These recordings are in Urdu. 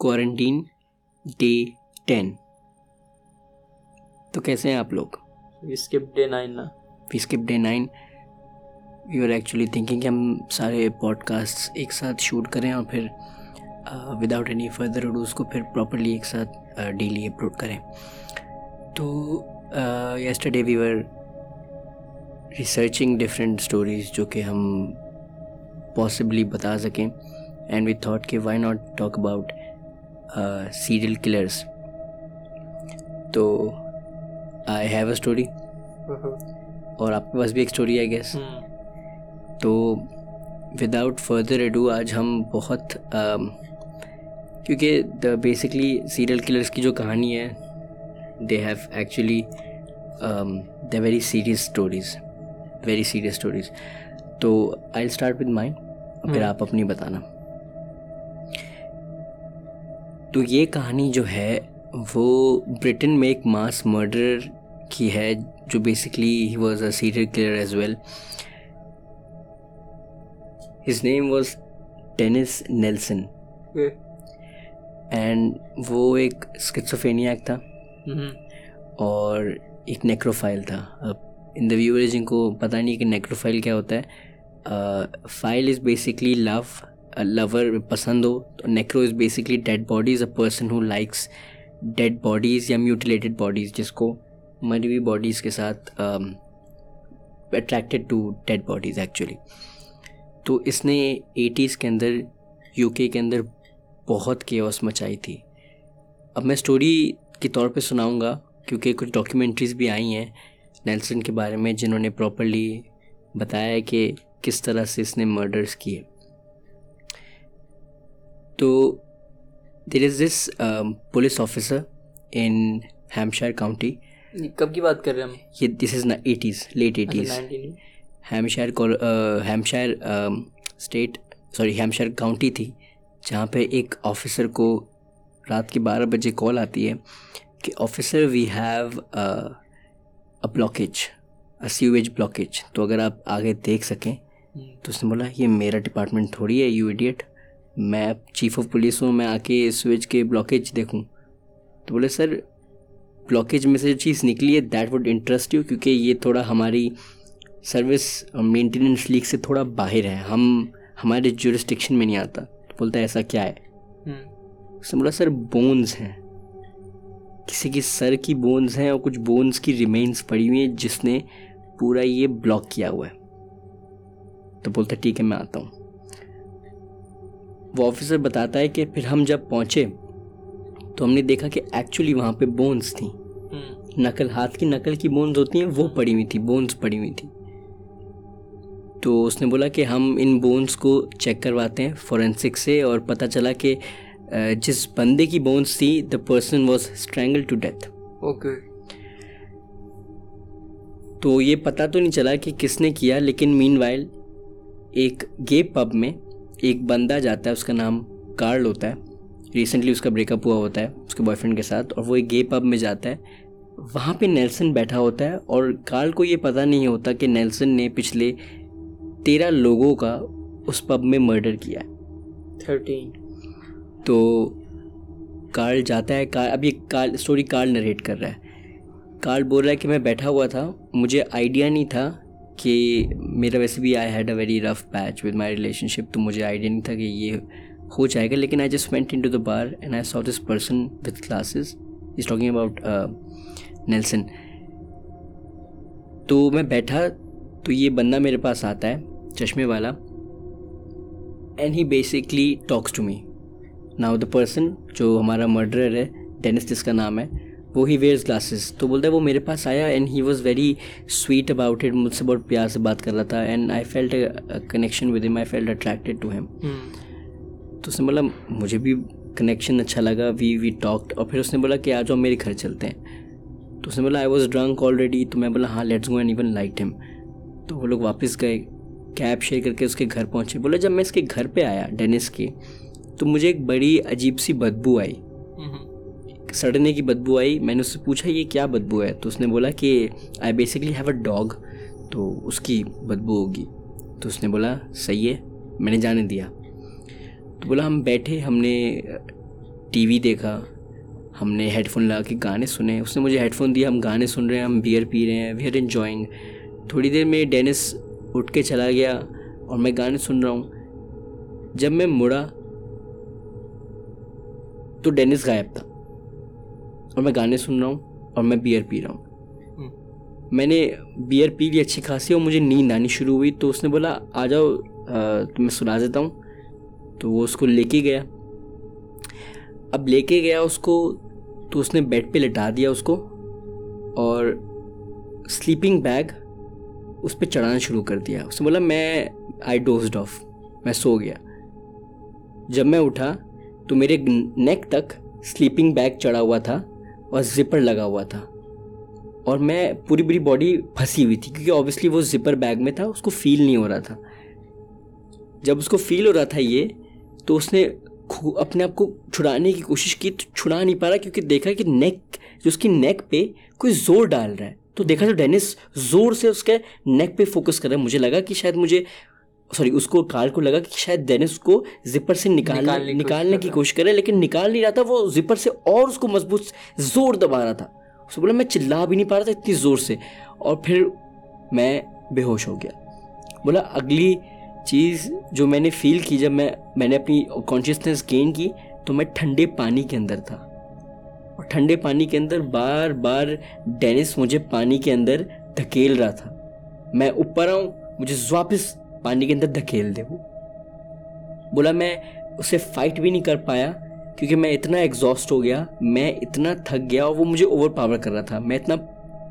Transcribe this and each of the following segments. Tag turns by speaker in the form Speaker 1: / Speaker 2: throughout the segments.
Speaker 1: کوارنٹین ڈے ٹین تو کیسے ہیں آپ لوگ؟
Speaker 2: اسکپ ڈے نائن نا۔
Speaker 1: We skip day nine you are actually thinking کہ ہم سارے پوڈ کاسٹ ایک ساتھ شوٹ کریں اور پھر وداؤٹ اینی فردر اڈو اس کو پھر پراپرلی ایک ساتھ ڈیلی اپلوڈ کریں۔ تو yesterday we were researching different stories جو کہ ہم پاسبلی بتا سکیں۔ اینڈ وی تھاٹ کہ why not talk about serial killers تو آئی ہیو اے اسٹوری اور آپ کے پاس بھی ایک اسٹوری آئی گیس تو وداؤٹ فردر اڈو آج ہم بہت کیونکہ دا بیسکلی سیریل کلرس کی جو کہانی ہے they have actually the very serious stories very serious stories تو آئی اسٹارٹ ود مائنڈ پھر آپ اپنی بتانا۔ تو یہ کہانی جو ہے وہ برٹن میں ایک ماس مرڈر کی ہے جو basically he was a serial killer as well his name was Dennis Nilsen and وہ ایک اسکٹسوفینیاک تھا اور ایک نیکروفائل تھا۔ اب ان دا ویور جن کو پتہ نہیں کہ نیکروفائل کیا ہوتا ہے phile is basically love lover پسند ہو، تو necro is basically dead bodies a person who likes dead bodies یا میوٹیلیٹڈ باڈیز جس کو مری ہوئی باڈیز کے ساتھ attracted to dead bodies actually تو اس نے ایٹیز کے اندر یو کے کے اندر بہت کیوس مچائی تھی۔ اب میں اسٹوری کے طور پہ سناؤں گا کیونکہ کچھ ڈاکیومنٹریز بھی آئی ہیں نیلسن کے بارے میں، جنہوں نے پراپرلی بتایا ہے کہ کس طرح سے اس نے مرڈرس کیے۔ تو there is this police officer in Hampshire county
Speaker 2: کب کی بات کر رہے ہیں ہم؟
Speaker 1: یہ دس از نا eighties late eighties Hampshire Hampshire state sorry Hampshire county تھی جہاں پہ ایک آفیسر کو رات کے بارہ بجے کال آتی ہے کہ officer we have a blockage a sewage blockage تو اگر آپ آگے دیکھ سکیں تو اس نے بولا یہ میرا ڈپارٹمنٹ تھوڑی ہے یو ایڈیٹ میں چیف آف پولیس ہوں میں آ کے سویج کے بلاکیج دیکھوں۔ تو بولے سر بلاکیج میں سے جو چیز نکلی ہے دیٹ وڈ انٹرسٹ یو کیونکہ یہ تھوڑا ہماری سروس مینٹیننس لیگ سے تھوڑا باہر ہے ہم ہمارے جورسٹکشن میں نہیں آتا۔ تو بولتا ہے ایسا کیا ہے؟ اس نے بولا سر بونز ہیں۔ کسی کی سر کی بونز ہیں اور کچھ بونز کی ریمینس پڑی ہوئی ہیں جس نے پورا یہ بلاک کیا ہوا ہے۔ تو بولتا ٹھیک ہے میں آتا ہوں۔ وہ آفیسر بتاتا ہے کہ پھر ہم جب پہنچے تو ہم نے دیکھا کہ ایکچولی وہاں پہ بونس تھیں۔ نقل ہاتھ کی نقل کی بونز ہوتی ہیں وہ پڑی ہوئی تھی بونس پڑی ہوئی تھی تو اس نے بولا کہ ہم ان بونس کو چیک کرواتے ہیں فورینسک سے اور پتہ چلا کہ جس بندے کی بونس تھی the person was strangle to death
Speaker 2: okay.
Speaker 1: تو یہ پتہ تو نہیں چلا کہ کس نے کیا لیکن مین وائل ایک گے پب میں ایک بندہ جاتا ہے اس کا نام کارل ہوتا ہے۔ ریسنٹلی اس کا بریک اپ ہوا ہوتا ہے اس کے بوائے فرینڈ کے ساتھ اور وہ ایک گے پب میں جاتا ہے۔ وہاں پہ نیلسن بیٹھا ہوتا ہے اور کارل کو یہ پتہ نہیں ہوتا کہ نیلسن نے پچھلے تیرہ لوگوں کا اس پب میں مرڈر کیا ہے۔
Speaker 2: تھرٹین۔
Speaker 1: تو کارل جاتا ہے کار اب یہ کارل اسٹوری کارل نریٹ کر رہا ہے۔ کارل بول رہا ہے کہ میں بیٹھا ہوا تھا مجھے آئیڈیا نہیں تھا کہ میرا ویسے بھی I had a very rough patch with my relationship تو مجھے آئیڈیا نہیں تھا کہ یہ ہو جائے گا، لیکن I just went into the bar and I saw this person with glasses is talking about Nilsen تو میں بیٹھا، تو یہ بندہ میرے پاس آتا ہے، چشمے والا and he basically talks to me now the person جو ہمارا مرڈرر ہے ڈینس جس کا نام ہے وہ ہی ویئرز گلاسز تو بولتا ہے وہ میرے پاس آیا and he was very sweet about it مجھ سے بہت پیار سے بات کر رہا تھا and I felt connection with him I felt attracted to him تو اس نے بولا مجھے بھی کنیکشن اچھا لگا. وی وی ٹاکڈ اور پھر اس نے بولا کہ آ جاؤ میرے گھر چلتے ہیں. تو اس نے بولا آئی واز ڈرنک آلریڈی تو میں بولا ہاں let's go and even like ہم تو وہ لوگ واپس گئے. کیب شیئر کر کے اس کے گھر پہنچے. بولا جب میں اس کے گھر پہ آیا ڈینس کے تو مجھے ایک بڑی عجیب سی بدبو آئی. سڑنے کی بدبو آئی۔ میں نے اس سے پوچھا، یہ کیا بدبو ہے؟ تو اس نے بولا کہ I basically have a dog تو اس کی بدبو ہوگی۔ تو اس نے بولا، صحیح ہے، میں نے جانے دیا۔ تو بولا، ہم بیٹھے، ہم نے ٹی وی دیکھا، ہم نے ہیڈ فون لگا کے گانے سنے۔ اس نے مجھے ہیڈ فون دیا، ہم گانے سن رہے ہیں، ہم بیئر پی رہے ہیں وی آر انجوائنگ تھوڑی دیر میں ڈینس اٹھ کے چلا گیا اور میں گانے سن رہا ہوں۔ جب میں مڑا تو ڈینس غائب تھا۔ اور میں گانے سن رہا ہوں اور میں بیئر پی رہا ہوں۔ میں نے بیئر پی لی اچھی خاصی اور مجھے نیند آنی شروع ہوئی۔ تو اس نے بولا آ جاؤ تو میں سنا دیتا ہوں۔ تو وہ اس کو لے کے گیا۔ اب لے کے گیا اس کو تو اس نے بیڈ پہ لٹا دیا اس کو اور سلیپنگ بیگ اس پہ چڑھانا شروع کر دیا۔ اس نے بولا میں آئی ڈوزڈ آف میں سو گیا۔ جب میں اٹھا تو میرے نیک تک سلیپنگ بیگ چڑھا ہوا تھا۔ اور زپر لگا ہوا تھا۔ اور میں پوری پوری باڈی پھنسی ہوئی تھی کیونکہ اوبیسلی وہ زپر بیگ میں تھا، اس کو فیل نہیں ہو رہا تھا۔ جب اس کو فیل ہو رہا تھا یہ، تو اس نے اپنے آپ کو چھڑانے کی کوشش کی، تو چھڑا نہیں پا رہا کیونکہ دیکھا کہ نیک جو اس کی نیک پہ کوئی زور ڈال رہا ہے۔ تو دیکھا تو ڈینس زور سے اس کے نیک پہ فوکس کر رہا ہے۔ مجھے لگا کہ شاید مجھے سوری اس کو کار کو لگا کہ شاید ڈینس کو زپر سے نکالنے نکالنے کی کوشش کرے لیکن نکال نہیں رہا تھا وہ زپر سے اور اس کو مضبوط زور دبا رہا تھا۔ اسے بولا میں چلا بھی نہیں پا رہا تھا اتنی زور سے۔ اور پھر میں بے ہوش ہو گیا۔ بولا اگلی چیز جو میں نے فیل کی جب میں میں نے اپنی کانشیسنیس گین کی تو میں ٹھنڈے پانی کے اندر تھا۔ اور ٹھنڈے پانی کے اندر بار بار ڈینس مجھے پانی کے اندر دھکیل رہا تھا۔ میں اوپر آؤں مجھے واپس پانی کے اندر دھکیل دے وہ۔ بولا میں اسے فائٹ بھی نہیں کر پایا کیونکہ میں اتنا ایگزاسٹ ہو گیا میں اتنا تھک گیا اور وہ مجھے اوور پاور کر رہا تھا۔ میں اتنا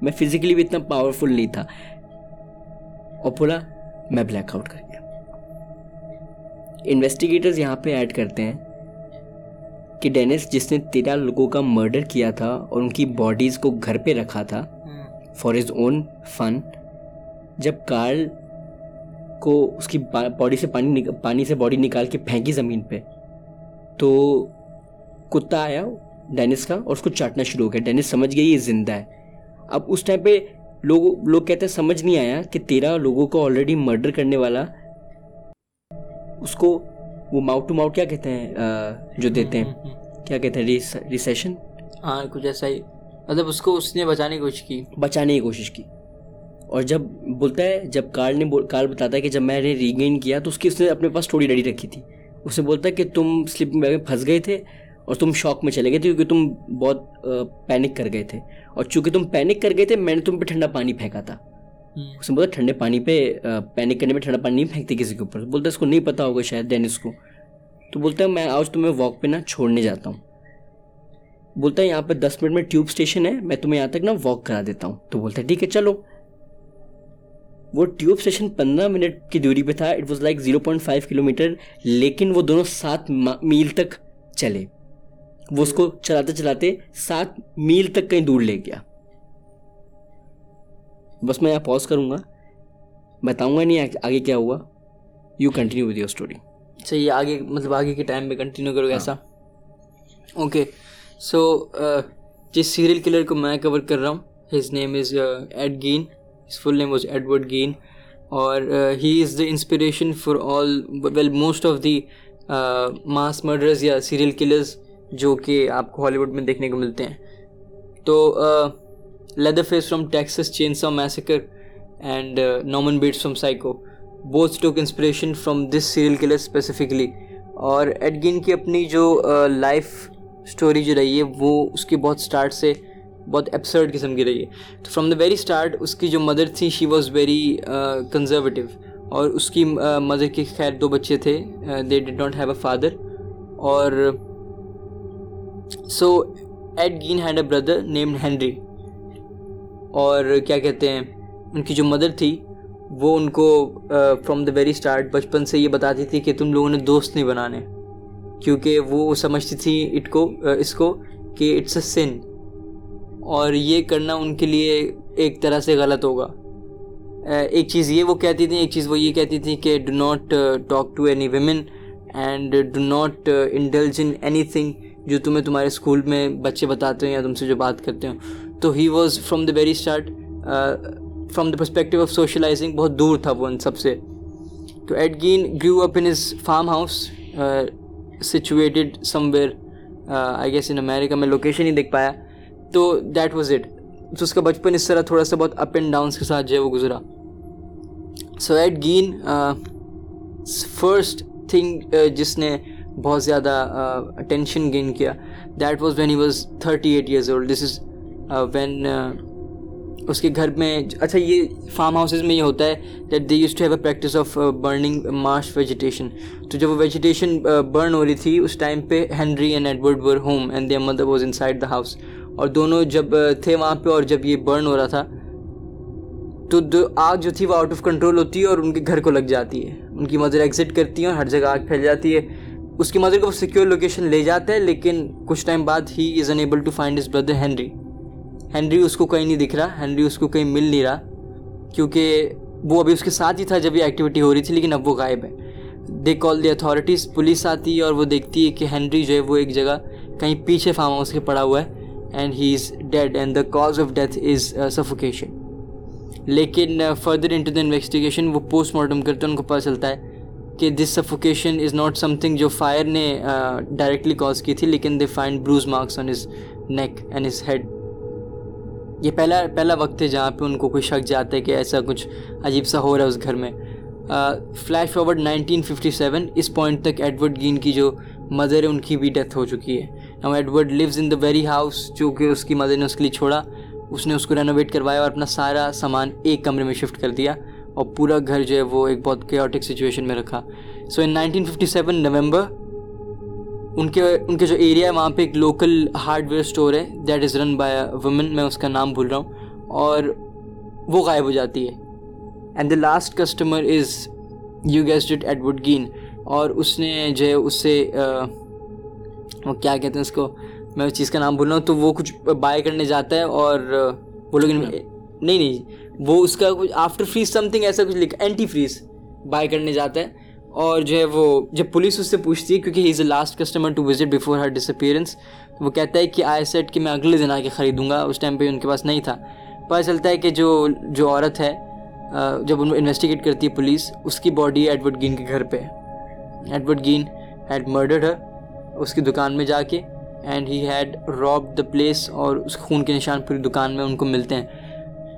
Speaker 1: میں فزیکلی بھی اتنا پاورفل نہیں تھا۔ اور بولا میں بلیک آؤٹ کر گیا۔ انویسٹیگیٹرز یہاں پہ ایڈ کرتے ہیں کہ ڈینس جس نے تیرہ لوگوں کا مرڈر کیا تھا اور ان کی باڈیز کو گھر پہ رکھا تھا فار ہز اون فن جب کارل کو اس کی باڈی سے پانی پانی سے باڈی نکال کے پھینکی زمین پہ۔ تو کتا آیا ڈینس کا اور اس کو چاٹنا شروع ہو گیا۔ ڈینس سمجھ گیا یہ زندہ ہے۔ اب اس ٹائم پہ لوگ لوگ کہتے ہیں سمجھ نہیں آیا کہ تیرہ لوگوں کو آلریڈی مرڈر کرنے والا اس کو وہ ماؤٹ ٹو ماؤٹ کیا کہتے ہیں جو دیتے ہیں۔ کیا کہتے ہیں؟ ریسیشن
Speaker 2: ہاں کچھ ایسا ہی۔ مطلب اس کو اس نے بچانے کی کوشش کی۔
Speaker 1: بچانے کی کوشش کی۔ اور جب بولتا ہے جب کارل نے کارل بتاتا ہے کہ جب میں نے ریگین کیا تو اس کی اس نے اپنے پاس اسٹوری ریڈی رکھی تھی۔ اسے بولتا ہے کہ تم سلپنگ بیگ میں پھنس گئے تھے اور تم شوق میں چلے گئے تھے کیونکہ تم بہت پینک کر گئے تھے۔ اور چونکہ تم پینک کر گئے تھے میں نے تم پہ ٹھنڈا پانی پھینکا تھا۔ اس نے بولا ٹھنڈے پانی پہ پینک کرنے میں ٹھنڈا پانی نہیں پھینکتے کسی کے اوپر۔ بولتا ہے اس کو نہیں پتا ہوگا شاید ڈینس کو۔ تو بولتا ہے میں آج تمہیں واک پہ نا چھوڑنے جاتا ہوں۔ بولتا ہے یہاں پہ دس منٹ میں ٹیوب اسٹیشن ہے میں تمہیں یہاں تک نا واک کرا دیتا ہوں۔ تو بولتا ہے ٹھیک ہے چلو۔ وہ ٹیوب اسٹیشن پندرہ منٹ کی دوری پہ تھا it was like zero point five kilometre لیکن وہ دونوں سات میل تک چلے۔ وہ اس کو چلاتے چلاتے سات میل تک کہیں دور لے گیا۔ بس میں یہاں پوز کروں گا۔ بتاؤں گا نہیں آگے کیا ہوا۔ You continue with your story
Speaker 2: صحیح آگے مطلب آگے کے ٹائم میں کنٹینیو کرو گے ایسا۔ اوکے سو جس سیریل کلر کو میں کور کر رہا ہوں his name is Ed Gein his full name was Edward Gein اور he is the inspiration for all well most of the mass murders یا سیریل کلرز جو کہ آپ کو ہالی ووڈ میں دیکھنے کو ملتے ہیں. تو Leatherface from Texas Chainsaw Massacre and نامن Bates from Psycho both took inspiration from this serial killer specifically اور ایڈگین کی اپنی جو uh, لائف اسٹوری جو رہی ہے وہ اس کی بہت اسٹارٹ سے بہت ایپسرڈ قسم کی رہی ہے۔ تو فرام دا ویری اسٹارٹ اس کی جو مدر تھی شی واز ویری کنزرویٹیو اور اس کی uh, مدر کے خیر دو بچے تھے they did not have a father اور so Ed Gein had a brother named Henry اور کیا کہتے ہیں، ان کی جو مدر تھی، وہ ان کو فرام دا ویری اسٹارٹ بچپن سے یہ بتاتی تھی کہ تم لوگوں نے دوست نہیں بنانے کیونکہ وہ سمجھتی تھی اٹ کو uh, اس کو کہ اٹس اے سن اور یہ کرنا ان کے لیے ایک طرح سے غلط ہوگا۔ ایک چیز یہ وہ کہتی تھیں، ایک چیز وہ یہ کہتی تھیں کہ do not talk to any women and do not indulge in anything جو تمہیں تمہارے اسکول میں بچے بتاتے ہیں یا تم سے جو بات کرتے ہوں تو he was from the very start from the perspective of socialising بہت دور تھا وہ ان سب سے۔ تو Ed Gein grew up in his farmhouse situated somewhere I guess in America میں لوکیشن ہی دیکھ پایا۔ تو دیٹ واز اٹ تو اس کا بچپن اس طرح تھوڑا سا بہت اپ اینڈ ڈاؤنس کے ساتھ جو ہے وہ گزرا. So Ed Gein first thing جس نے بہت زیادہ uh, اٹینشن گین کیا that was when he was thirty eight years old this is when اس کے گھر میں اچھا یہ فارم ہاؤسز میں یہ ہوتا ہے that they used to have a practice of burning marsh vegetation تو جب وہ ویجیٹیشن برن uh, ہو رہی تھی، اس ٹائم پہ Henry and Edward were home and their mother was inside the house اور دونوں جب تھے وہاں پہ اور جب یہ برن ہو رہا تھا، تو آگ جو تھی وہ آؤٹ آف کنٹرول ہوتی ہے اور ان کے گھر کو لگ جاتی ہے۔ ان کی مدر ایگزٹ کرتی ہیں اور ہر جگہ آگ پھیل جاتی ہے۔ اس کی مدر کو وہ سیکیور لوکیشن لے جاتا ہے لیکن کچھ ٹائم بعد he is unable to find his brother Henry Henry اس کو کہیں نہیں دکھ رہا ہینری اس کو کہیں مل نہیں رہا، کیونکہ وہ ابھی اس کے ساتھ ہی تھا جب یہ ایکٹیویٹی ہو رہی تھی، لیکن اب وہ غائب ہے۔ دے کال دی اتھارٹیز پولیس آتی ہے اور وہ دیکھتی ہے کہ ہینری جو ہے وہ ایک جگہ کہیں پیچھے فارم ہاؤس کے پڑا ہوا ہے۔ And he is dead and the cause of death is suffocation لیکن فردر انٹو دا انویسٹیگیشن وہ پوسٹ مارٹم کرتے ہیں، ان کو پتہ چلتا ہے کہ this suffocation is not something جو فائر نے uh, ڈائریکٹلی کاز کی تھی، لیکن they find bruise marks on his neck and his head یہ پہلا پہلا وقت ہے جہاں پہ ان کو کوئی شک جاتا ہے کہ ایسا کچھ عجیب سا ہو رہا ہے اس گھر میں۔ Flash forward nineteen fifty seven اس پوائنٹ تک ایڈورڈ گین کی جو مدر ہے، ان کی بھی ڈیتھ ہو چکی ہے۔ Edward lives in the very house جو کہ اس کی مدر نے اس کے لیے چھوڑا۔ اس نے اس کو رینوویٹ کروایا اور اپنا سارا سامان ایک کمرے میں شفٹ کر دیا اور پورا گھر جو ہے وہ ایک بہت کیوٹک سچویشن میں رکھا۔ So in nineteen fifty seven November ان کے ان کے جو ایریا ہے وہاں پہ ایک لوکل ہارڈ ویئر اسٹور ہے that is run by woman میں اس کا نام بھول رہا ہوں، اور وہ غائب ہو جاتی ہے۔ And the last customer is you guessed Edward Gein اور اس نے جو ہے اس سے وہ کیا کہتے ہیں اس کو؟ میں اس چیز کا نام بھول رہا ہوں، تو وہ کچھ بائی کرنے جاتا ہے اور وہ لوگ نہیں نہیں، وہ اس کا کچھ آفٹر فریز سم تھنگ ایسا کچھ لکھا اینٹی فریز بائی کرنے جاتا ہے اور جو ہے وہ جب پولیس اس سے پوچھتی ہے، کیونکہ he is a last customer to visit before her disappearance وہ کہتا ہے کہ آئی سیٹ کہ میں اگلے دن آ کے خریدوں گا، اس ٹائم پہ ان کے پاس نہیں تھا۔ پتہ چلتا ہے کہ جو جو عورت ہے جب ان انویسٹیگیٹ کرتی ہے پولیس، اس کی باڈی ایڈورڈ گین کے گھر پہ۔ ایڈورڈ گین ہیڈ مرڈرڈ ہے اس کی دکان میں جا کے and he had rob the place اور اس خون کے نشان پوری دکان میں ان کو ملتے ہیں۔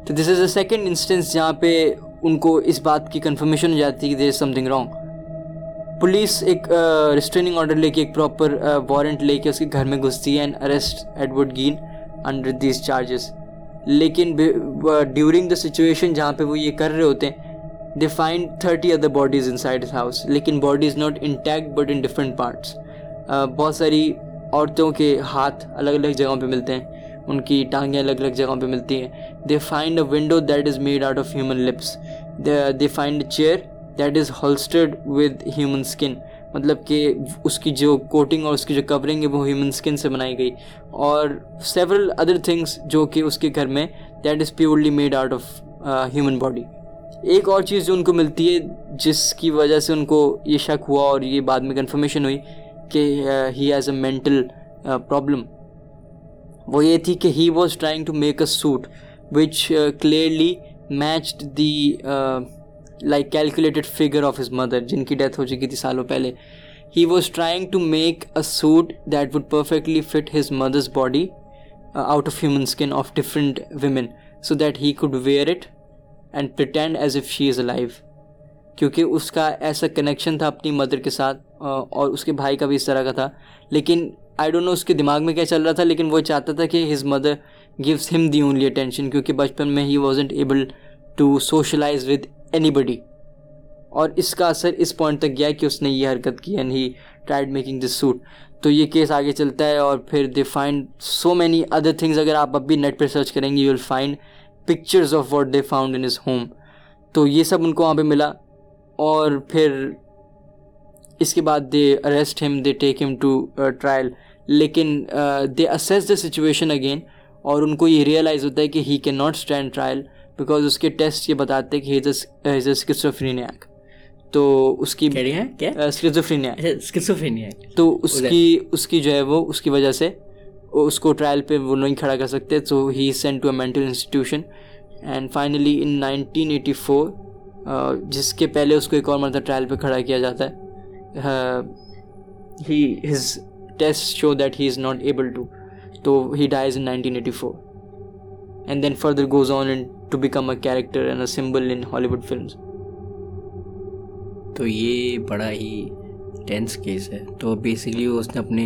Speaker 2: تو دس از اے سیکنڈ انسٹنس جہاں پہ ان کو اس بات کی کنفرمیشن ہو جاتی ہے کہ there is something wrong police ایک ریسٹریننگ آرڈر لے کے ایک پراپر وارنٹ لے کے اس کے گھر میں گھستی ہے and arrest Edward Gein under these charges لیکن ڈیورنگ دا سچویشن جہاں پہ وہ یہ کر رہے ہوتے ہیں they find thirty other bodies inside house لیکن body is not intact but in different parts بہت ساری عورتوں کے ہاتھ الگ الگ جگہوں پہ ملتے ہیں۔ ان کی ٹانگیں الگ الگ جگہوں پہ ملتی ہیں۔ They find a window that is made out of human lips they find a chair that is upholstered with human skin مطلب کہ اس کی جو کوٹنگ اور اس کی جو کورنگ ہے وہ ہیومن اسکن سے بنائی گئی۔ اور سیورل ادر تھنگس جو کہ اس کے گھر میں that is purely made out of human body ایک اور چیز جو ان کو ملتی ہے جس کی وجہ سے ان کو یہ شک ہوا اور یہ بعد میں کنفرمیشن ہوئی کہ he has a mental problem وہ یہ تھی کہ he was trying to make a suit which clearly matched the like calculated figure of his mother جن کی ڈیتھ ہو چکی تھی سالوں پہلے. He was trying to make a suit that would perfectly fit his mother's body out of human skin of different women so that he could wear it and pretend as if she is a life کیونکہ اس کا ایسا کنیکشن تھا اپنی مدر کے ساتھ اور اس کے بھائی کا بھی اس طرح کا تھا۔ لیکن آئی ڈونٹ نو اس کے دماغ میں کیا چل رہا تھا، لیکن وہ چاہتا تھا کہ his mother gives him the only attention کیونکہ بچپن میں he wasn't able to socialise with anybody اور اس کا اثر اس پوائنٹ تک گیا کہ اس نے یہ حرکت کی and he tried making this suit تو یہ کیس آگے چلتا ہے اور پھر they find so many other things اگر آپ اب بھی نیٹ پہ سرچ کریں گے you will find pictures of what they found in his home تو یہ سب ان کو وہاں پہ ملا اور پھر اس کے بعد دے اریسٹ ہم دے ٹیک ہم ٹو ٹرائل لیکن they assess the situation again اور ان کو یہ ریئلائز ہوتا ہے کہ he cannot stand trial because اس کے ٹیسٹ یہ بتاتے ہیں کہ ہی اسکسوفرینیاک تو اس کی تو اس کی اس کی جو ہے وہ اس کی وجہ سے اس کو ٹرائل پہ وہ نہیں کھڑا کر سکتے تو he sent to a mental institution and finally in nineteen eighty four جس کے پہلے اس کو ایک اور مرتبہ ٹرائل پہ کھڑا کیا جاتا ہے۔ He his tests show that he is not able to. So he dies in 1984. And then further goes on in, to become a character and a symbol in Hollywood films.
Speaker 1: تو یہ بڑا ہی ٹینس کیس ہے تو بیسکلی اس نے اپنے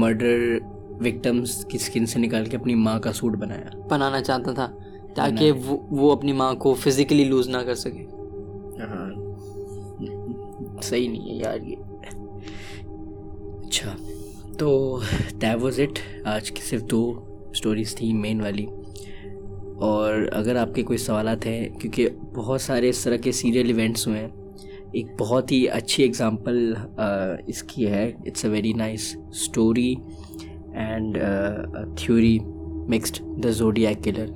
Speaker 1: مرڈر وکٹمس کی اسکن سے نکال کے اپنی ماں کا سوٹ بنایا
Speaker 2: بنانا چاہتا تھا تاکہ وہ اپنی ماں کو فزیکلی لوز نہ کر سکے
Speaker 1: صحیح نہیں ہے یار یہ۔ اچھا تو دیٹ واز اٹ آج کی صرف دو اسٹوریز تھیں مین والی۔ اور اگر آپ کے کوئی سوالات ہیں، کیونکہ بہت سارے اس طرح کے سیریل ایونٹس ہوئے ہیں۔ ایک بہت ہی اچھی ایگزامپل اس کی ہے۔ It's a very nice story and theory mixed the Zodiac killer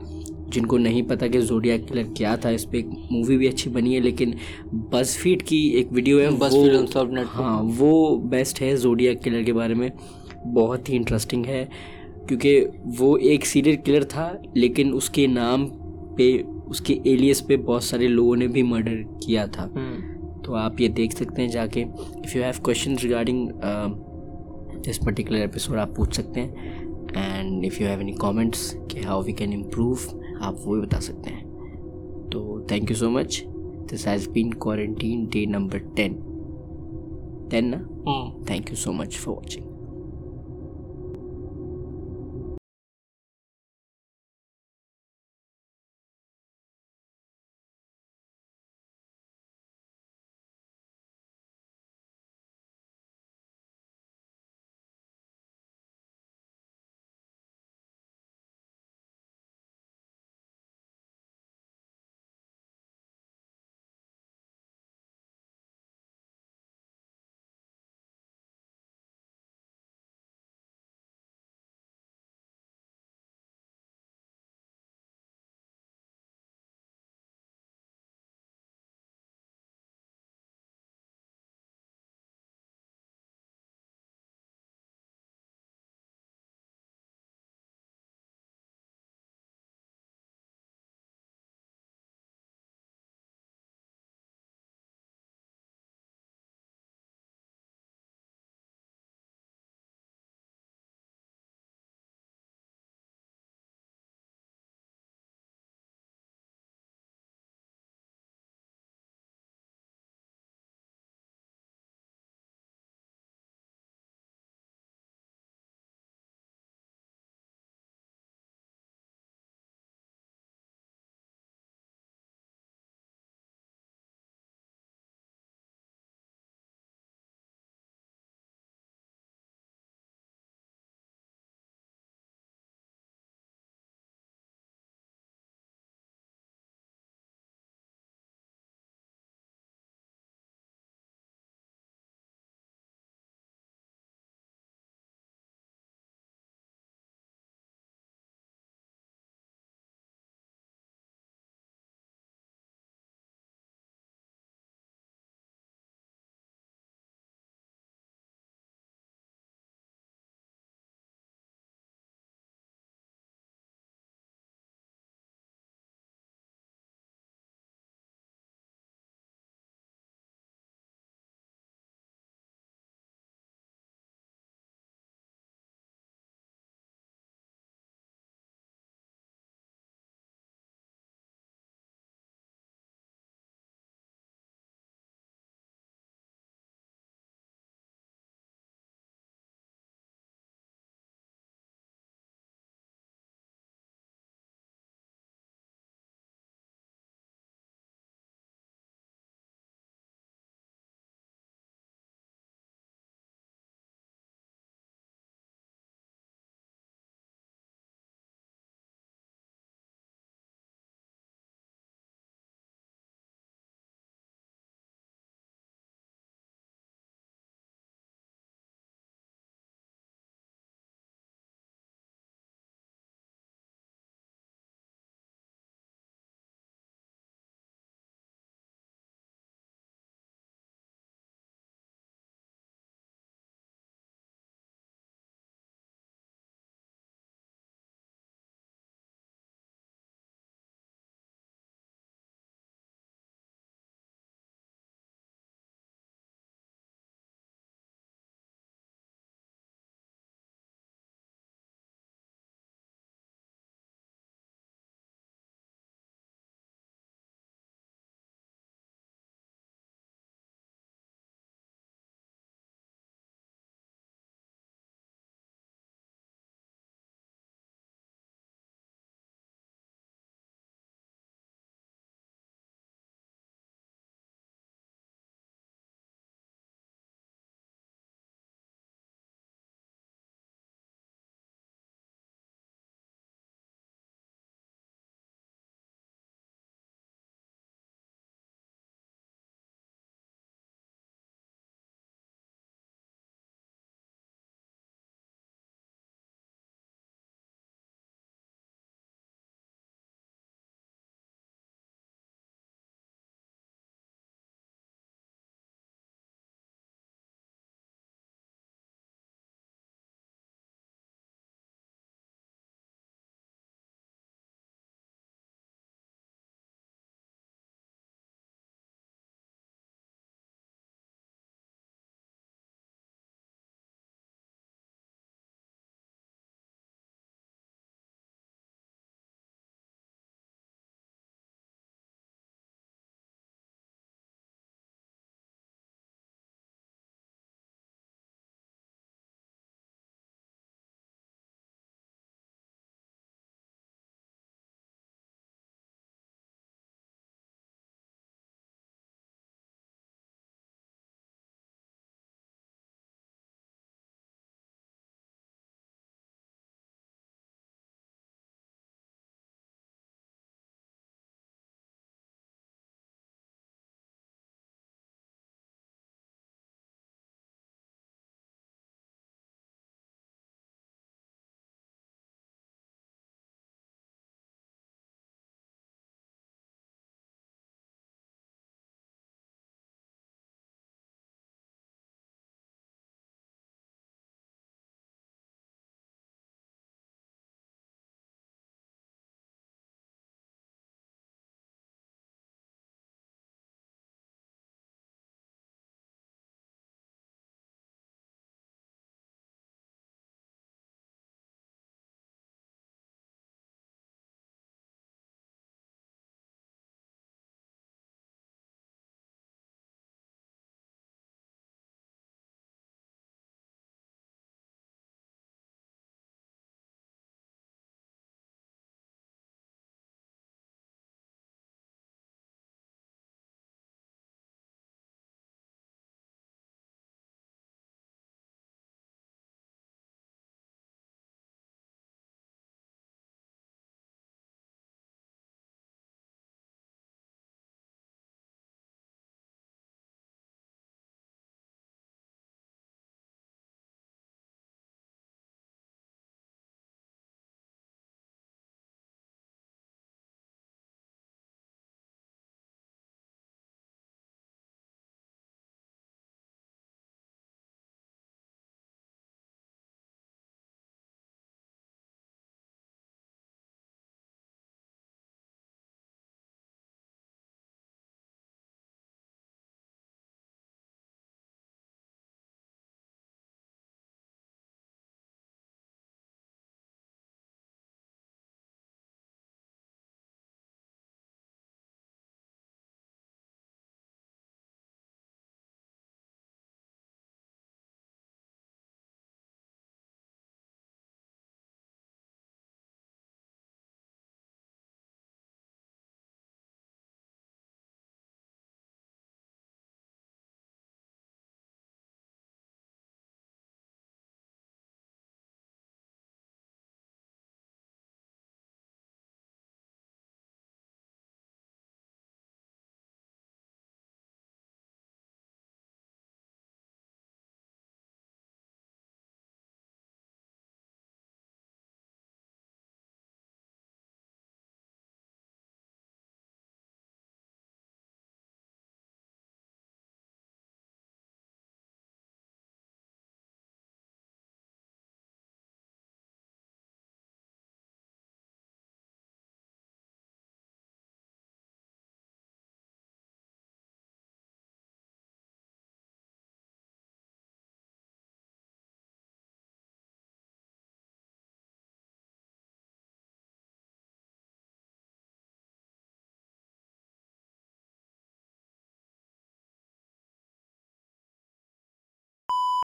Speaker 1: جن کو نہیں پتہ کہ زوڈیا کلر کیا تھا اس پہ ایک مووی بھی اچھی بنی ہے لیکن بس فیڈ کی ایک ویڈیو ہے
Speaker 2: بس
Speaker 1: ہاں وہ بیسٹ ہے زوڈیا کلر کے بارے میں۔ بہت ہی انٹرسٹنگ ہے کیونکہ وہ ایک سیریل کلر تھا لیکن اس کے نام پہ اس کے ایلیس پہ بہت سارے لوگوں نے بھی مرڈر کیا تھا۔ تو آپ یہ دیکھ سکتے ہیں جا کے۔ If you have question regarding this particular episode آپ پوچھ سکتے ہیں۔ And if you have any comments کہ ہاؤ وی کین امپروو آپ وہ بھی بتا سکتے ہیں۔ تو thank you so much this has been quarantine day number ten ten نا thank you so much for watching